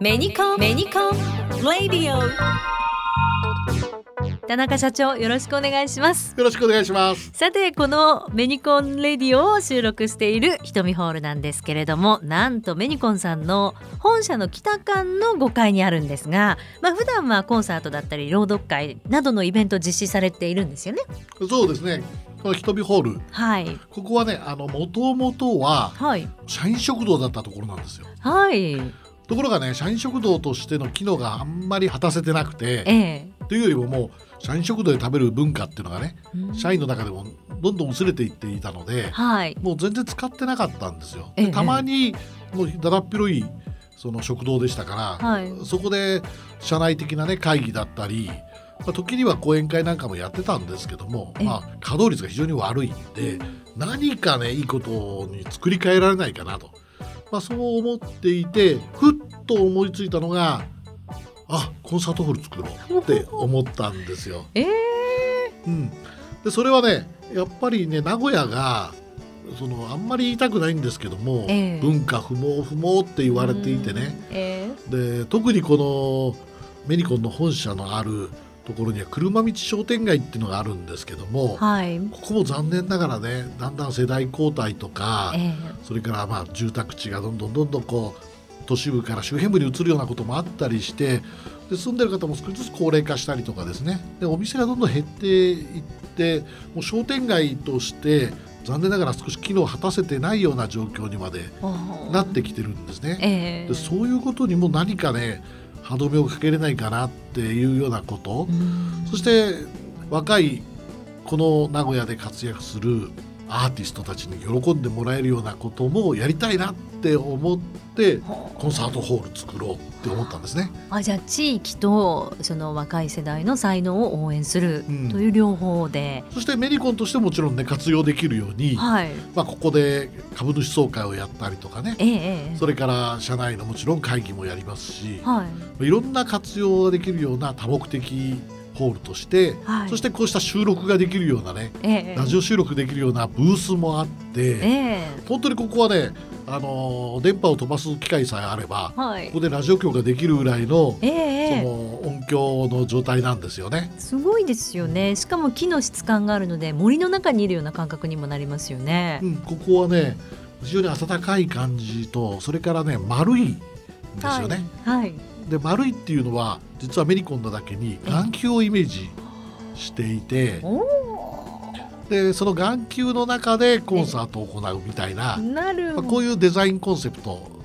メニコンメニコンレディオ田中社長よろしくお願いします。よろしくお願いします。さてこのメニコンレディオを収録している瞳ホールなんですけれどもなんとメニコンさんの本社の北館の5階にあるんですがまあ普段はコンサートだったり朗読会などのイベントを実施されているんですよね。そうですね。この瞳ホール。はい。ここはねあの元々ははい。社員食堂だったところなんですよ。はいところがね社員食堂としての機能があんまり果たせてなくてええ。というよりももう社員食堂で食べる文化っていうのがねうん。社員の中でもどんどん薄れていっていたのではい。もう全然使ってなかったんですよ。ええ。でたまにもうだだっ広いその食堂でしたから、はい。そこで社内的なね会議だったり、まあ、時には講演会なんかもやってたんですけども、ええ。まあ、稼働率が非常に悪いんで何かねいいことに作り変えられないかなと、まあ、そう思っていてふっと思いついたのがあコンサートホール作ろうって思ったんですよ。ええうん、でそれはねやっぱりね名古屋がそのあんまり言いたくないんですけども、ええ。文化不毛不毛って言われていてね、えで特にこのメニコンの本社のあるところには車道商店街っていうのがあるんですけども、えはい。ここも残念ながらねだんだん世代交代とか、えそれからまあ住宅地がどんどんどんどんこう都市部から周辺部に移るようなこともあったりしてで住んでる方も少しずつ高齢化したりとかですね。でお店がどんどん減っていってもう商店街として残念ながら少し機能を果たせてないような状況にまでえなってきてるんですね。ええ。でそういうことにも何かね歯止めをかけれないかなっていうようなこと、うんそして若いこの名古屋で活躍するアーティストたちに喜んでもらえるようなこともやりたいなって思ってコンサートホール作ろうって思ったんですね。あじゃあ地域とその若い世代の才能を応援するうん。という両方で、そしてメリコンとしてもちろんね活用できるように、はい。まあ、ここで株主総会をやったりとかねええええ。それから社内のもちろん会議もやりますし、はい。いろんな活用ができるような多目的ホールとして、はい。そしてこうした収録ができるようなねええ。ラジオ収録できるようなブースもあって、ええ。本当にここはね、あのー電波を飛ばす機会さえあれば、はい。ここでラジオ局ができるぐらいの、ええええ。その音響の状態なんですよね。すごいですよね。しかも木の質感があるので森の中にいるような感覚にもなりますよね。う、ん、ここはね非常に温かい感じとそれからね丸いんですよね。はい、はいで丸いっていうのは実はメリコンなだけに眼球をイメージしていておでその眼球の中でコンサートを行うみたいなーなるまあ、こういうデザインコンセプト。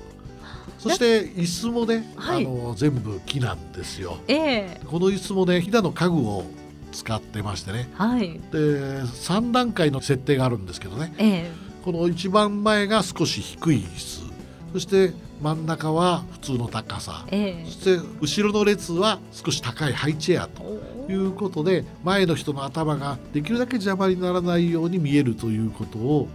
そして椅子もね、はい。あの全部木なんですよ。ええ。この椅子もね飛騨の家具を使ってましてね。はい。で3段階の設定があるんですけどね。ええ。この一番前が少し低い椅子。そして真ん中は普通の高さ。えそして後ろの列は少し高いハイチェアとえいうことで前の人の頭ができるだけ邪魔にならないように見えるということを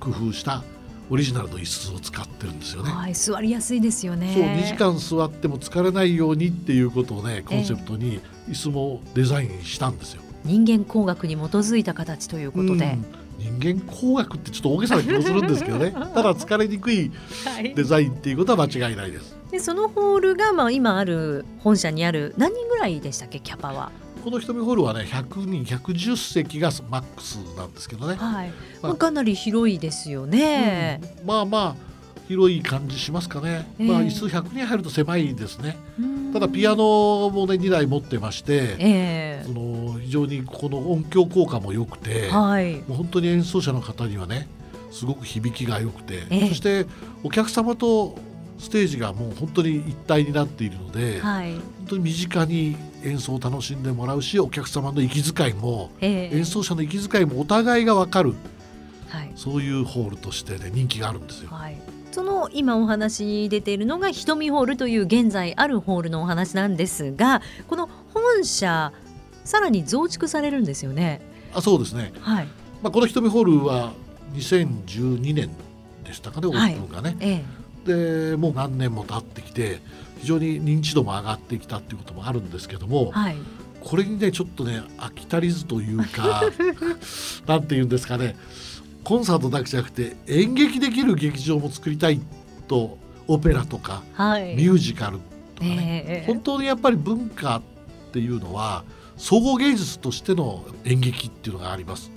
工夫したオリジナルの椅子を使ってるんですよね。はい座りやすいですよね。そう2時間座っても疲れないようにっていうことをねコンセプトに椅子もデザインしたんですよ。人間工学に基づいた形ということで、うん人間工学ってちょっと大げさな気もするんですけどね。ただ疲れにくいはい。デザインっていうことは間違いないです。でそのホールが、まあ、今ある本社にある何人ぐらいでしたっけ？キャパは。この瞳ホールはね100人110席がマックスなんですけどね、はい。まあまあ、かなり広いですよね。うん。まあまあ広い感じしますかね、ええ。まあ椅子100人入ると狭いですね。うん。ただピアノもね2台持ってまして、えその非常にこの音響効果も良くて、えはい。もう本当に演奏者の方にはねすごく響きが良くて、ええ。そしてお客様とステージがもう本当に一体になっているので、はい。本当に身近に演奏を楽しんでもらうしお客様の息遣いもええ。演奏者の息遣いもお互いが分かるはい。そういうホールとしてね人気があるんですよ。はい、その今お話に出ているのが瞳ホールという現在あるホールのお話なんですがこの本社さらに増築されるんですよね。あそうですね、はい、まあ、この瞳ホールは2012年でしたかねオープンがね、えでもう何年も経ってきて非常に認知度も上がってきたっていうこともあるんですけども、えはい、これにねちょっとね飽き足りずというか なんて言うんですかね。コンサートだけじゃなくて演劇できる劇場も作りたいとオペラとかはい、ミュージカルとかね、ええ。本当にやっぱり文化っていうのは総合芸術としての演劇っていうのがあります。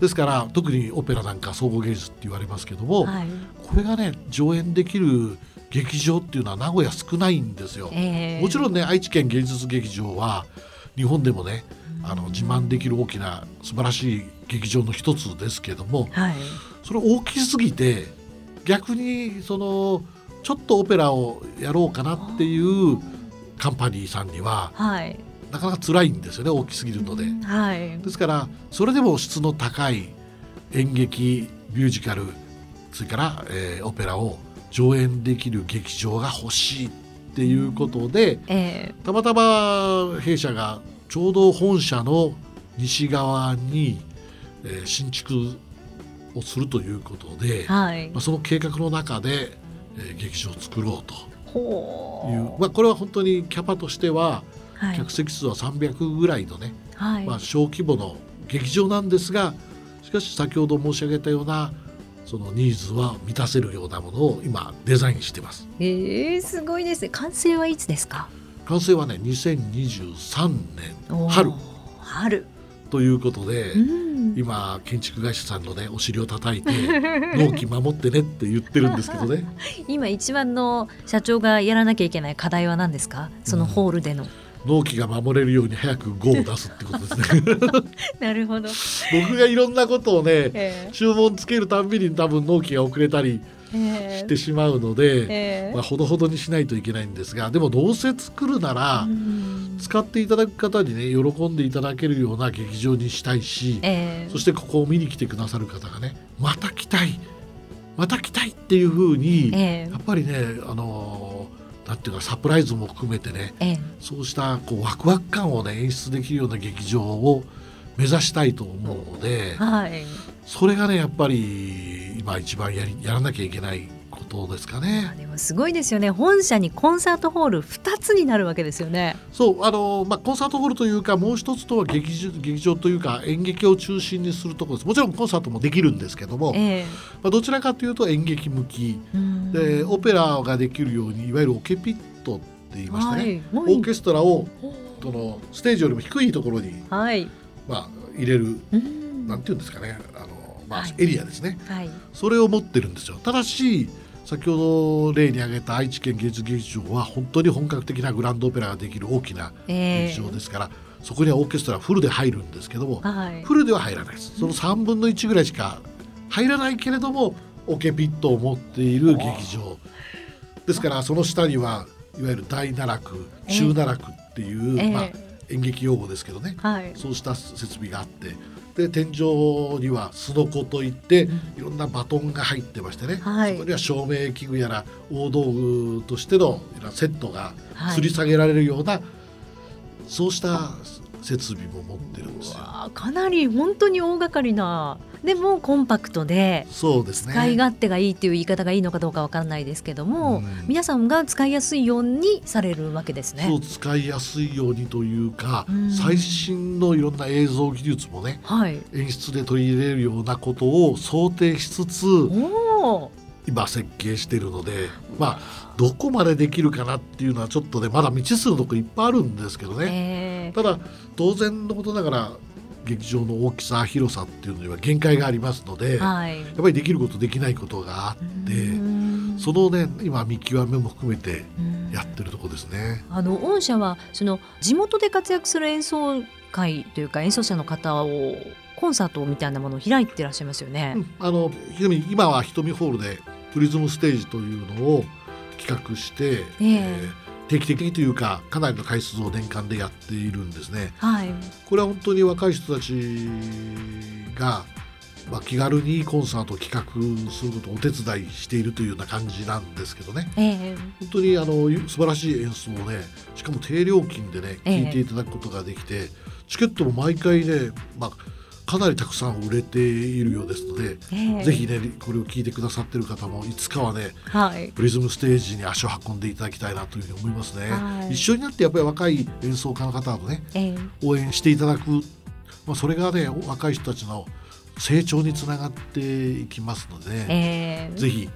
ですから特にオペラなんか総合芸術って言われますけども、はいこれがね上演できる劇場っていうのは名古屋少ないんですよ。ええもちろんね愛知県芸術劇場は日本でもねあの自慢できる大きな素晴らしい劇場の一つですけどもはいそれ大きすぎて逆にそのちょっとオペラをやろうかなっていうカンパニーさんにははいなかなか辛いんですよね大きすぎるので。はい。ですからそれでも質の高い演劇ミュージカルそれから、えーオペラを上演できる劇場が欲しいっていうことでえたまたま弊社がちょうど本社の西側に、えー新築をするということで、えはい。まあ、その計画の中で、えー劇場を作ろうと。いう、ほまあ、これは本当にキャパとしてはうはい。客席数は300ぐらいのね、はい。まあ、小規模の劇場なんですがしかし先ほど申し上げたようなそのニーズは満たせるようなものを今デザインしてます。ええすごいですね。完成はいつですか？完成はね2023年春。春。ということで、うん。今建築会社さんのねお尻を叩いて納期守ってねって言ってるんですけどね。今一番の社長がやらなきゃいけない課題は何ですか？そのホールでの、納期が守れるように早く GO を出すってことですね。なるほど、僕がいろんなことをねえ注文つけるたんびに多分納期が遅れたりえ。してしまうので、ええ。まあ、ほどほどにしないといけないんですがでもどうせ作るなら、うん。使っていただく方にね喜んでいただけるような劇場にしたいし、ええ。そしてここを見に来てくださる方がねまた来たいまた来たいっていうふうに、ええ。やっぱりねあのーなんていうかサプライズも含めてねええ。そうしたこうワクワク感をね演出できるような劇場を目指したいと思うのではい。それがねやっぱり今一番やりやらなきゃいけないことですかね。でもすごいですよね。本社にコンサートホール2つになるわけですよね。そうあのまあ、コンサートホールというかもう一つとは劇場劇場というか演劇を中心にするところです。もちろんコンサートもできるんですけども、ええ。まあ、どちらかというと演劇向き。うん。でオペラができるようにいわゆるオケピットって言いましてね、はい。オーケストラをそのステージよりも低いところに、はい。まあ、入れるうん。なんていうんですかね。あの、まあはい。エリアですね。はい。それを持ってるんですよ。ただし先ほど例に挙げた愛知県芸術劇場は本当に本格的なグランドオペラができる大きなええ。劇場ですから、そこにはオーケストラフルで入るんですけども、はい。フルでは入らないです。その3分の1ぐらいしか入らないけれどもオケピットを持っている劇場。ですからその下にはいわゆる大奈落ええ中奈落っていう、ええ。まあ、演劇用語ですけどね。はい。そうした設備があって。で天井にはすのこといって、うん。いろんなバトンが入ってましてね、はい。そこには照明器具やら大道具としてのセットがはい。吊り下げられるような、そうした設備も持ってるんですよ。かなり本当に大掛かりなでもコンパクトでそうですね使い勝手がいいっていう言い方がいいのかどうかわかんないですけども、うん皆さんが使いやすいようにされるわけですねそう。使いやすいようにというか、うん最新のいろんな映像技術もねはい。演出で取り入れるようなことを想定しつつおお。今設計しているのでまあどこまでできるかなっていうのはちょっとねまだ未知数のとこいっぱいあるんですけどね、えただ当然のことながら劇場の大きさ広さっていうのには限界がありますので、ー、はい。やっぱりできることできないことがあって、うんそのね今見極めも含めてうんやってるとこですね。あの御社はその地元で活躍する演奏会というか演奏者の方をコンサートみたいなものを開いてらっしゃいますよね。うんあの今は瞳ホールでプリズムステージというのを企画して、ええ定期的にというかかなりの回数を年間でやっているんですね。はい。これは本当に若い人たちが、まあ、気軽にコンサートを企画することをお手伝いしているというような感じなんですけどねええ本当にあの素晴らしい演奏をねしかも低料金でねええ聴いていただくことができて、チケットも毎回ね、まあ、かなりたくさん売れているようですので、ええ。ぜひねこれを聞いてくださってる方もいつかはねはい。プリズムステージに足を運んでいただきたいなというふうに思いますね。はい。一緒になってやっぱり若い演奏家の方とねええ。応援していただく、まあ、それがね若い人たちの成長につながっていきますので、ね。ええ。ぜひ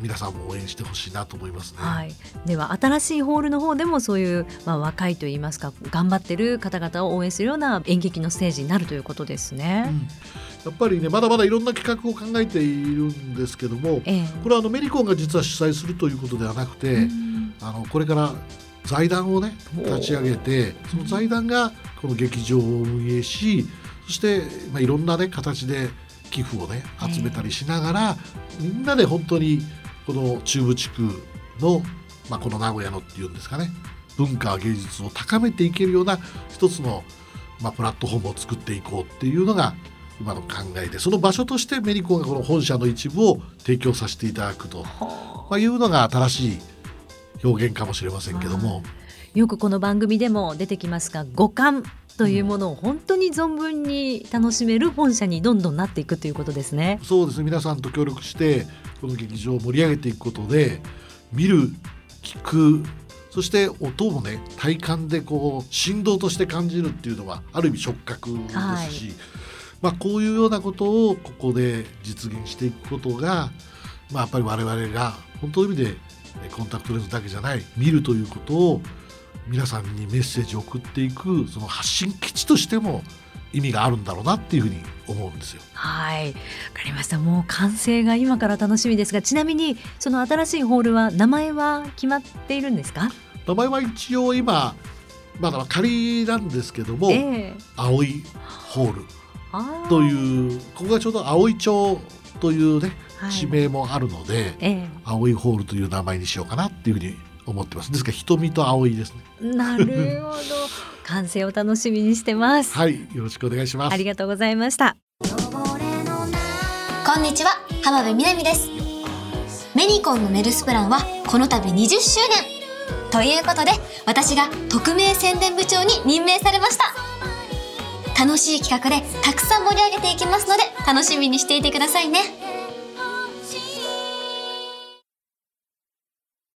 皆さんも応援してほしいなと思いますね。はい、では新しいホールの方でもそういう、まあ、若いといいますか頑張ってる方々を応援するような演劇のステージになるということですね。うん、やっぱりねまだまだいろんな企画を考えているんですけども、ええ。これはあのメリコンが実は主催するということではなくて、うん。あのこれから財団をね立ち上げてその財団がこの劇場を運営しそして、まあ、いろんなね形で寄付をね集めたりしながら、みんなで本当にこの中部地区の、まあ、この名古屋のっていうんですかね文化芸術を高めていけるような一つの、まあ、プラットフォームを作っていこうっていうのが今の考えでその場所としてメリコンがこの本社の一部を提供させていただくと、はまあ、いうのが新しい表現かもしれませんけども、よくこの番組でも出てきますが五感というものを本当に存分に楽しめる本社にどんどんなっていくということですね。そうですね皆さんと協力してこの劇場を盛り上げていくことで見る聞くそして音もね体感でこう振動として感じるっていうのはある意味触覚ですし、はいまあ、こういうようなことをここで実現していくことが、まあ、やっぱり我々が本当の意味でえコンタクトレンズだけじゃない見るということを皆さんにメッセージを送っていくその発信基地としても意味があるんだろうなっていうふうに思うんですよ。はい、わかりました。もう完成が今から楽しみですが、ちなみにその新しいホールは名前は決まっているんですか？名前は一応今まだ仮なんですけども、ええ青いホールというここがちょうど青い町というねはい地名もあるので、え青いホールという名前にしようかなっていうふうに思ってます。ですか？ら瞳と青いですね。えなるほど。完成を楽しみにしてます。はいよろしくお願いします。ありがとうございました。こんにちは。浜辺美波です。メニコンのメルスプランはこの度20周年。ということで私が特命宣伝部長に任命されました。楽しい企画でたくさん盛り上げていきますので楽しみにしていてくださいね